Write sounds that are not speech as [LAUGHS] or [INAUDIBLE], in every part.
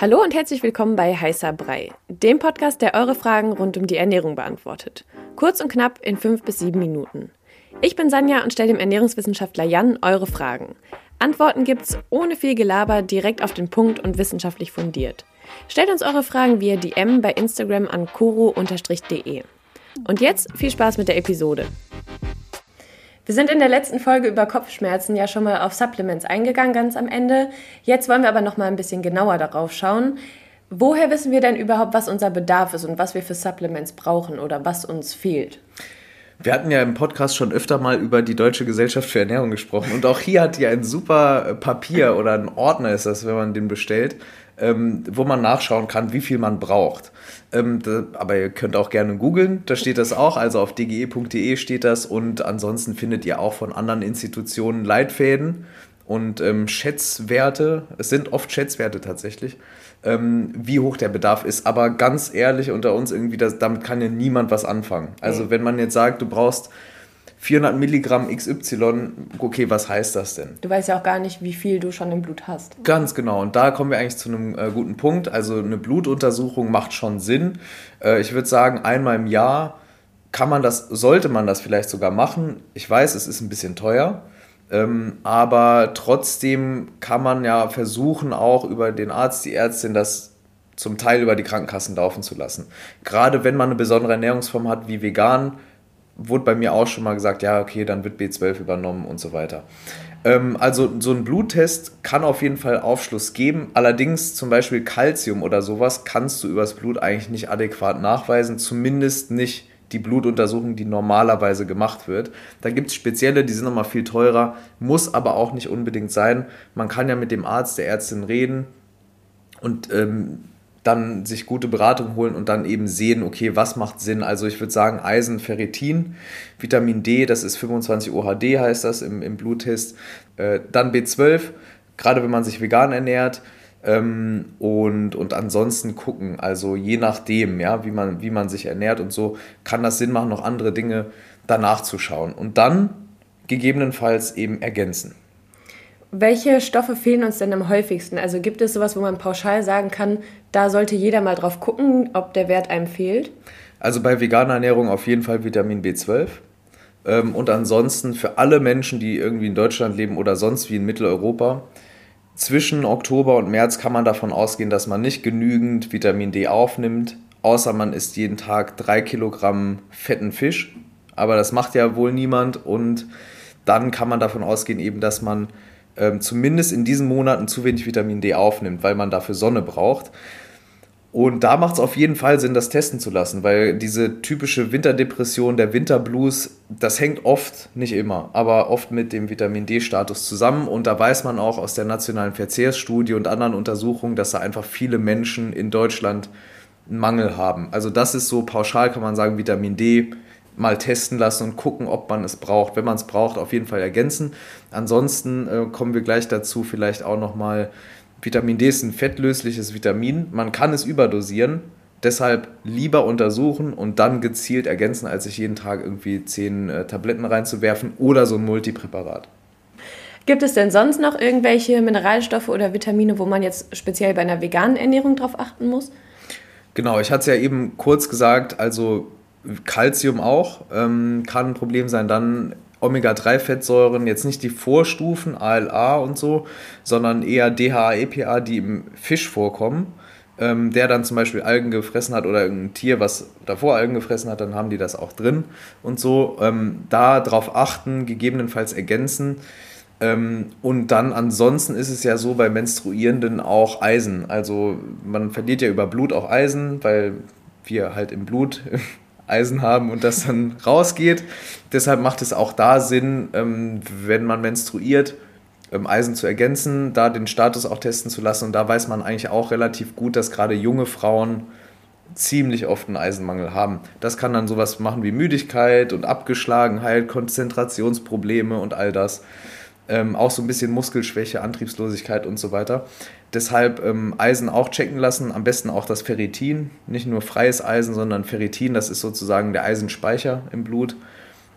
Hallo und herzlich willkommen bei Heißer Brei, dem Podcast, der eure Fragen rund um die Ernährung beantwortet. Kurz und knapp in fünf bis sieben Minuten. Ich bin Sanja und stelle dem Ernährungswissenschaftler Jan eure Fragen. Antworten gibt's ohne viel Gelaber, direkt auf den Punkt und wissenschaftlich fundiert. Stellt uns eure Fragen via DM bei Instagram an koro-de. Und jetzt viel Spaß mit der Episode. Wir sind in der letzten Folge über Kopfschmerzen ja schon mal auf Supplements eingegangen, ganz am Ende. Jetzt wollen wir aber noch mal ein bisschen genauer darauf schauen. Woher wissen wir denn überhaupt, was unser Bedarf ist und was wir für Supplements brauchen oder was uns fehlt? Wir hatten ja im Podcast schon öfter mal über die Deutsche Gesellschaft für Ernährung gesprochen. Und auch hier hat die ein super Papier oder ein Ordner ist das, wenn man den bestellt, ähm, wo man nachschauen kann, wie viel man braucht. Ähm, da, aber ihr könnt auch gerne googeln, da steht das auch, also auf dge.de steht das. Und ansonsten findet ihr auch von anderen Institutionen Leitfäden und ähm, Schätzwerte, es sind oft Schätzwerte tatsächlich, ähm, wie hoch der Bedarf ist. Aber ganz ehrlich unter uns irgendwie, das, damit kann ja niemand was anfangen. Also wenn man jetzt sagt, du brauchst 400 Milligramm XY, okay, was heißt das denn? Du weißt ja auch gar nicht, wie viel du schon im Blut hast. Ganz genau. Und da kommen wir eigentlich zu einem äh, guten Punkt. Also eine Blutuntersuchung macht schon Sinn. Äh, ich würde sagen, einmal im Jahr kann man das, sollte man das vielleicht sogar machen. Ich weiß, es ist ein bisschen teuer. Ähm, aber trotzdem kann man ja versuchen, auch über den Arzt, die Ärztin, das zum Teil über die Krankenkassen laufen zu lassen. Gerade wenn man eine besondere Ernährungsform hat wie vegan, wurde bei mir auch schon mal gesagt, ja, okay, dann wird B12 übernommen und so weiter. Ähm, also so ein Bluttest kann auf jeden Fall Aufschluss geben. Allerdings zum Beispiel Kalzium oder sowas kannst du übers Blut eigentlich nicht adäquat nachweisen, zumindest nicht die Blutuntersuchung, die normalerweise gemacht wird. Da gibt es spezielle, die sind nochmal viel teurer, muss aber auch nicht unbedingt sein. Man kann ja mit dem Arzt, der Ärztin reden und ähm, dann sich gute Beratung holen und dann eben sehen, okay, was macht Sinn. Also ich würde sagen Eisen, Ferritin, Vitamin D, das ist 25 OHD heißt das im, im Bluttest. Äh, dann B12, gerade wenn man sich vegan ernährt. Ähm, und, und ansonsten gucken, also je nachdem, ja, wie man, wie man sich ernährt und so, kann das Sinn machen, noch andere Dinge danach zu schauen. Und dann gegebenenfalls eben ergänzen. Welche Stoffe fehlen uns denn am häufigsten? Also gibt es sowas, wo man pauschal sagen kann, da sollte jeder mal drauf gucken, ob der Wert einem fehlt? Also bei veganer Ernährung auf jeden Fall Vitamin B12. Ähm, und ansonsten für alle Menschen, die irgendwie in Deutschland leben oder sonst wie in Mitteleuropa, zwischen Oktober und März kann man davon ausgehen, dass man nicht genügend Vitamin D aufnimmt, außer man isst jeden Tag drei Kilogramm fetten Fisch. Aber das macht ja wohl niemand und dann kann man davon ausgehen, eben, dass man ähm, zumindest in diesen Monaten zu wenig Vitamin D aufnimmt, weil man dafür Sonne braucht. Und da macht es auf jeden Fall Sinn, das testen zu lassen, weil diese typische Winterdepression, der Winterblues, das hängt oft, nicht immer, aber oft mit dem Vitamin D-Status zusammen. Und da weiß man auch aus der nationalen Verzehrsstudie und anderen Untersuchungen, dass da einfach viele Menschen in Deutschland einen Mangel haben. Also das ist so pauschal, kann man sagen, Vitamin D mal testen lassen und gucken, ob man es braucht. Wenn man es braucht, auf jeden Fall ergänzen. Ansonsten äh, kommen wir gleich dazu, vielleicht auch nochmal, Vitamin D ist ein fettlösliches Vitamin. Man kann es überdosieren. Deshalb lieber untersuchen und dann gezielt ergänzen, als sich jeden Tag irgendwie zehn äh, Tabletten reinzuwerfen oder so ein Multipräparat. Gibt es denn sonst noch irgendwelche Mineralstoffe oder Vitamine, wo man jetzt speziell bei einer veganen Ernährung drauf achten muss? Genau, ich hatte es ja eben kurz gesagt, also Calcium auch ähm, kann ein Problem sein. Dann Omega-3-Fettsäuren, jetzt nicht die Vorstufen, ALA und so, sondern eher DHA, EPA, die im Fisch vorkommen. Ähm, der dann zum Beispiel Algen gefressen hat oder irgendein Tier, was davor Algen gefressen hat, dann haben die das auch drin und so. Ähm, da drauf achten, gegebenenfalls ergänzen. Ähm, und dann ansonsten ist es ja so bei Menstruierenden auch Eisen. Also man verliert ja über Blut auch Eisen, weil wir halt im Blut Eisen haben und das dann [LAUGHS] rausgeht. Deshalb macht es auch da Sinn, ähm, wenn man menstruiert, ähm, Eisen zu ergänzen, da den Status auch testen zu lassen. Und da weiß man eigentlich auch relativ gut, dass gerade junge Frauen ziemlich oft einen Eisenmangel haben. Das kann dann sowas machen wie Müdigkeit und Abgeschlagenheit, Konzentrationsprobleme und all das ähm, auch so ein bisschen Muskelschwäche, Antriebslosigkeit und so weiter. Deshalb ähm, Eisen auch checken lassen, am besten auch das Ferritin, nicht nur freies Eisen, sondern Ferritin, das ist sozusagen der Eisenspeicher im Blut.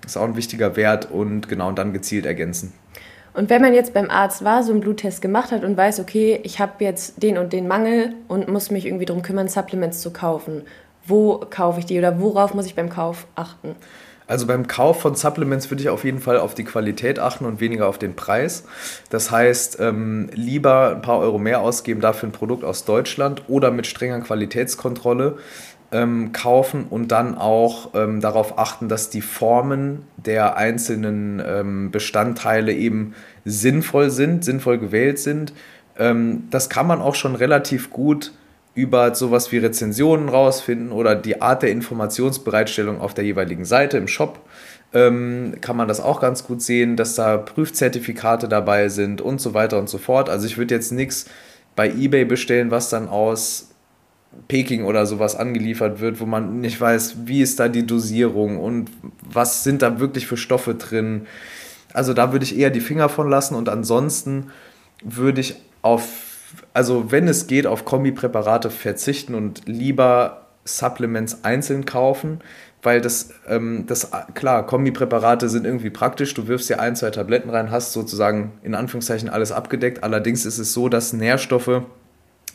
Ist auch ein wichtiger Wert und genau dann gezielt ergänzen. Und wenn man jetzt beim Arzt war, so einen Bluttest gemacht hat und weiß, okay, ich habe jetzt den und den Mangel und muss mich irgendwie darum kümmern, Supplements zu kaufen, wo kaufe ich die oder worauf muss ich beim Kauf achten? Also beim Kauf von Supplements würde ich auf jeden Fall auf die Qualität achten und weniger auf den Preis. Das heißt, ähm, lieber ein paar Euro mehr ausgeben dafür ein Produkt aus Deutschland oder mit strenger Qualitätskontrolle ähm, kaufen und dann auch ähm, darauf achten, dass die Formen der einzelnen ähm, Bestandteile eben sinnvoll sind, sinnvoll gewählt sind. Ähm, das kann man auch schon relativ gut über sowas wie Rezensionen rausfinden oder die Art der Informationsbereitstellung auf der jeweiligen Seite im Shop ähm, kann man das auch ganz gut sehen, dass da Prüfzertifikate dabei sind und so weiter und so fort. Also ich würde jetzt nichts bei eBay bestellen, was dann aus Peking oder sowas angeliefert wird, wo man nicht weiß, wie ist da die Dosierung und was sind da wirklich für Stoffe drin. Also da würde ich eher die Finger von lassen und ansonsten würde ich auf, also wenn es geht, auf Kombipräparate verzichten und lieber Supplements einzeln kaufen, weil das, ähm, das klar, Kombipräparate sind irgendwie praktisch. Du wirfst ja ein, zwei Tabletten rein, hast sozusagen in Anführungszeichen alles abgedeckt. Allerdings ist es so, dass Nährstoffe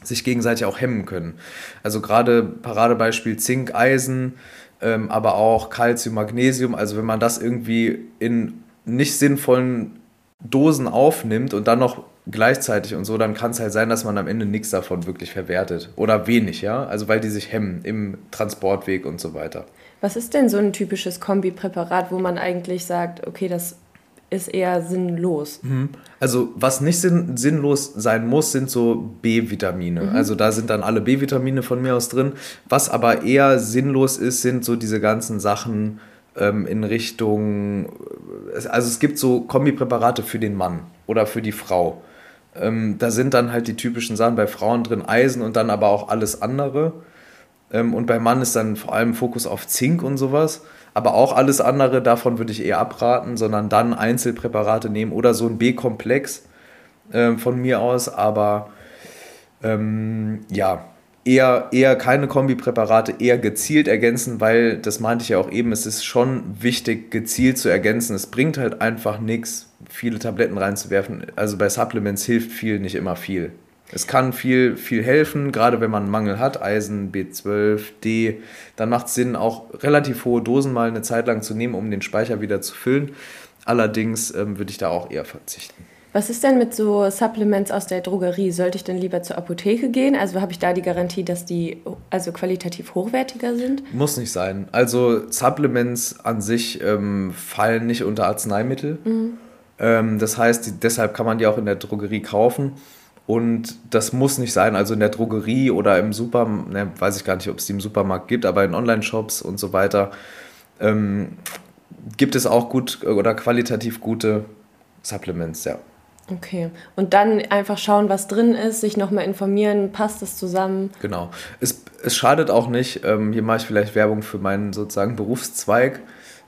sich gegenseitig auch hemmen können. Also gerade Paradebeispiel Zink, Eisen, ähm, aber auch Calcium, Magnesium. Also wenn man das irgendwie in nicht sinnvollen Dosen aufnimmt und dann noch gleichzeitig und so, dann kann es halt sein, dass man am Ende nichts davon wirklich verwertet. Oder wenig, ja. Also weil die sich hemmen im Transportweg und so weiter. Was ist denn so ein typisches Kombipräparat, wo man eigentlich sagt, okay, das ist eher sinnlos. Mhm. Also was nicht sinn sinnlos sein muss, sind so B-Vitamine. Mhm. Also da sind dann alle B-Vitamine von mir aus drin. Was aber eher sinnlos ist, sind so diese ganzen Sachen ähm, in Richtung, also es gibt so Kombipräparate für den Mann oder für die Frau. Ähm, da sind dann halt die typischen Sachen bei Frauen drin, Eisen und dann aber auch alles andere. Ähm, und beim Mann ist dann vor allem Fokus auf Zink und sowas. Aber auch alles andere, davon würde ich eher abraten, sondern dann Einzelpräparate nehmen oder so ein B-Komplex äh, von mir aus. Aber ähm, ja, eher, eher keine Kombipräparate, eher gezielt ergänzen, weil, das meinte ich ja auch eben, es ist schon wichtig, gezielt zu ergänzen. Es bringt halt einfach nichts, viele Tabletten reinzuwerfen. Also bei Supplements hilft viel, nicht immer viel. Es kann viel, viel helfen, gerade wenn man einen Mangel hat, Eisen, B12, D, dann macht es Sinn, auch relativ hohe Dosen mal eine Zeit lang zu nehmen, um den Speicher wieder zu füllen. Allerdings ähm, würde ich da auch eher verzichten. Was ist denn mit so Supplements aus der Drogerie? Sollte ich denn lieber zur Apotheke gehen? Also habe ich da die Garantie, dass die also qualitativ hochwertiger sind? Muss nicht sein. Also Supplements an sich ähm, fallen nicht unter Arzneimittel. Mhm. Ähm, das heißt, deshalb kann man die auch in der Drogerie kaufen. Und das muss nicht sein, also in der Drogerie oder im Supermarkt, ne, weiß ich gar nicht, ob es die im Supermarkt gibt, aber in Online-Shops und so weiter ähm, gibt es auch gut oder qualitativ gute Supplements, ja. Okay. Und dann einfach schauen, was drin ist, sich nochmal informieren, passt es zusammen? Genau. Es, es schadet auch nicht, ähm, hier mache ich vielleicht Werbung für meinen sozusagen Berufszweig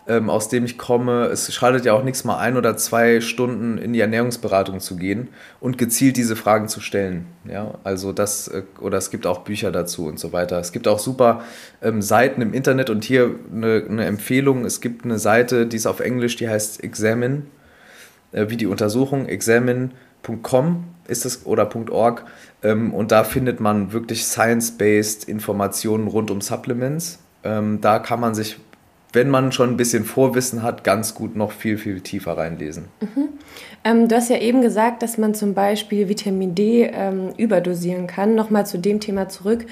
ähm, aus dem ich komme. Es schadet ja auch nichts, mal ein oder zwei Stunden in die Ernährungsberatung zu gehen und gezielt diese Fragen zu stellen. Ja, also das, äh, oder es gibt auch Bücher dazu und so weiter. Es gibt auch super ähm, Seiten im Internet und hier eine, eine, Empfehlung. Es gibt eine Seite, die ist auf Englisch, die heißt Examine, äh, wie die Untersuchung, examine.com ist es oder .org ähm, und da findet man wirklich science-based Informationen rund um Supplements. Ähm, da kann man sich wenn man schon ein bisschen Vorwissen hat, ganz gut noch viel, viel tiefer reinlesen. Mhm. Ähm, du hast ja eben gesagt, dass man zum Beispiel Vitamin D ähm, überdosieren kann. Nochmal zu dem Thema zurück.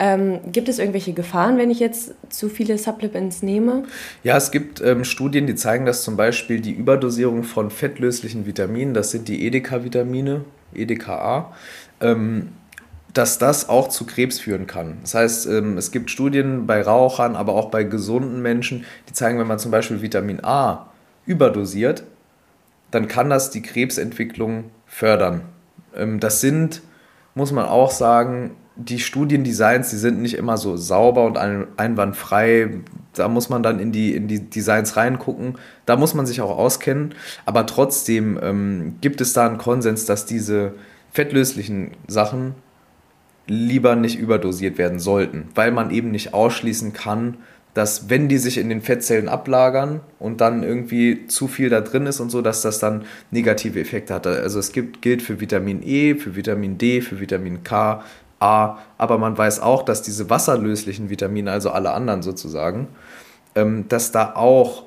Ähm, gibt es irgendwelche Gefahren, wenn ich jetzt zu viele Supplements nehme? Ja, es gibt ähm, Studien, die zeigen, dass zum Beispiel die Überdosierung von fettlöslichen Vitaminen, das sind die EDK-Vitamine, EDKA, ähm, dass das auch zu Krebs führen kann. Das heißt, ähm, es gibt Studien bei Rauchern, aber auch bei gesunden Menschen, die zeigen, wenn man zum Beispiel Vitamin A überdosiert, dann kann das die Krebsentwicklung fördern. Ähm, das sind, muss man auch sagen, die Studiendesigns, die sind nicht immer so sauber und einwandfrei. Da muss man dann in die, in die Designs reingucken. Da muss man sich auch auskennen. Aber trotzdem ähm, gibt es da einen Konsens, dass diese fettlöslichen Sachen lieber nicht überdosiert werden sollten, weil man eben nicht ausschließen kann, dass wenn die sich in den Fettzellen ablagern und dann irgendwie zu viel da drin ist und so, dass das dann negative Effekte hat. Also es gibt, gilt für Vitamin E, für Vitamin D, für Vitamin K, A, aber man weiß auch, dass diese wasserlöslichen Vitamine, also alle anderen sozusagen, ähm, dass da auch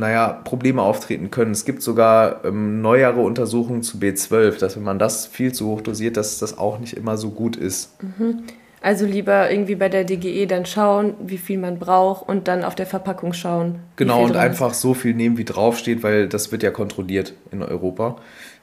naja, Probleme auftreten können. Es gibt sogar ähm, neuere Untersuchungen zu B12, dass wenn man das viel zu hoch dosiert, dass das auch nicht immer so gut ist. Mhm. Also lieber irgendwie bei der DGE dann schauen, wie viel man braucht und dann auf der Verpackung schauen. Genau, und einfach ist. so viel nehmen, wie draufsteht, weil das wird ja kontrolliert in Europa.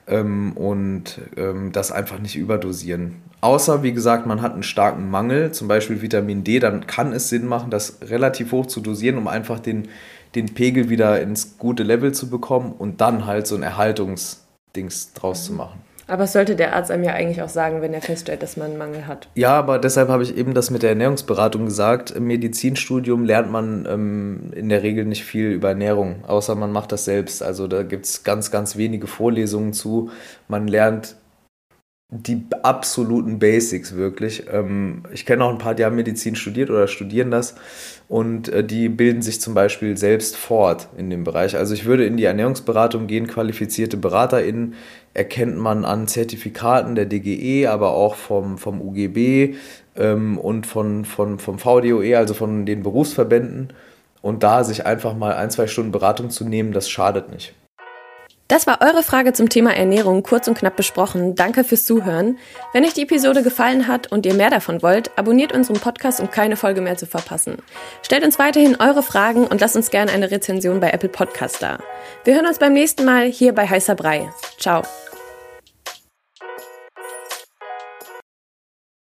Ähm, und ähm, das einfach nicht überdosieren. Außer, wie gesagt, man hat einen starken Mangel, zum Beispiel Vitamin D, dann kann es Sinn machen, das relativ hoch zu dosieren, um einfach den, den Pegel wieder ins gute Level zu bekommen und dann halt so ein Erhaltungsdings draus zu machen. Aber es sollte der Arzt einem ja eigentlich auch sagen, wenn er feststellt, dass man einen Mangel hat. Ja, aber deshalb habe ich eben das mit der Ernährungsberatung gesagt. Im Medizinstudium lernt man ähm, in der Regel nicht viel über Ernährung, außer man macht das selbst. Also da gibt es ganz, ganz wenige Vorlesungen zu. Man lernt die absoluten Basics wirklich. Ähm, ich kenne auch ein paar, die haben Medizin studiert oder studieren das und äh, die bilden sich zum Beispiel selbst fort in dem Bereich. Also ich würde in die Ernährungsberatung gehen, qualifizierte BeraterInnen erkennt man an Zertifikaten der DGE, aber auch vom, vom UGB ähm, und von, von, vom VDOE, also von den Berufsverbänden. Und da sich einfach mal ein, zwei Stunden Beratung zu nehmen, das schadet nicht. Das war eure Frage zum Thema Ernährung kurz und knapp besprochen. Danke fürs Zuhören. Wenn euch die Episode gefallen hat und ihr mehr davon wollt, abonniert unseren Podcast, um keine Folge mehr zu verpassen. Stellt uns weiterhin eure Fragen und lasst uns gerne eine Rezension bei Apple Podcast da. Wir hören uns beim nächsten Mal hier bei Heißer Brei. Ciao.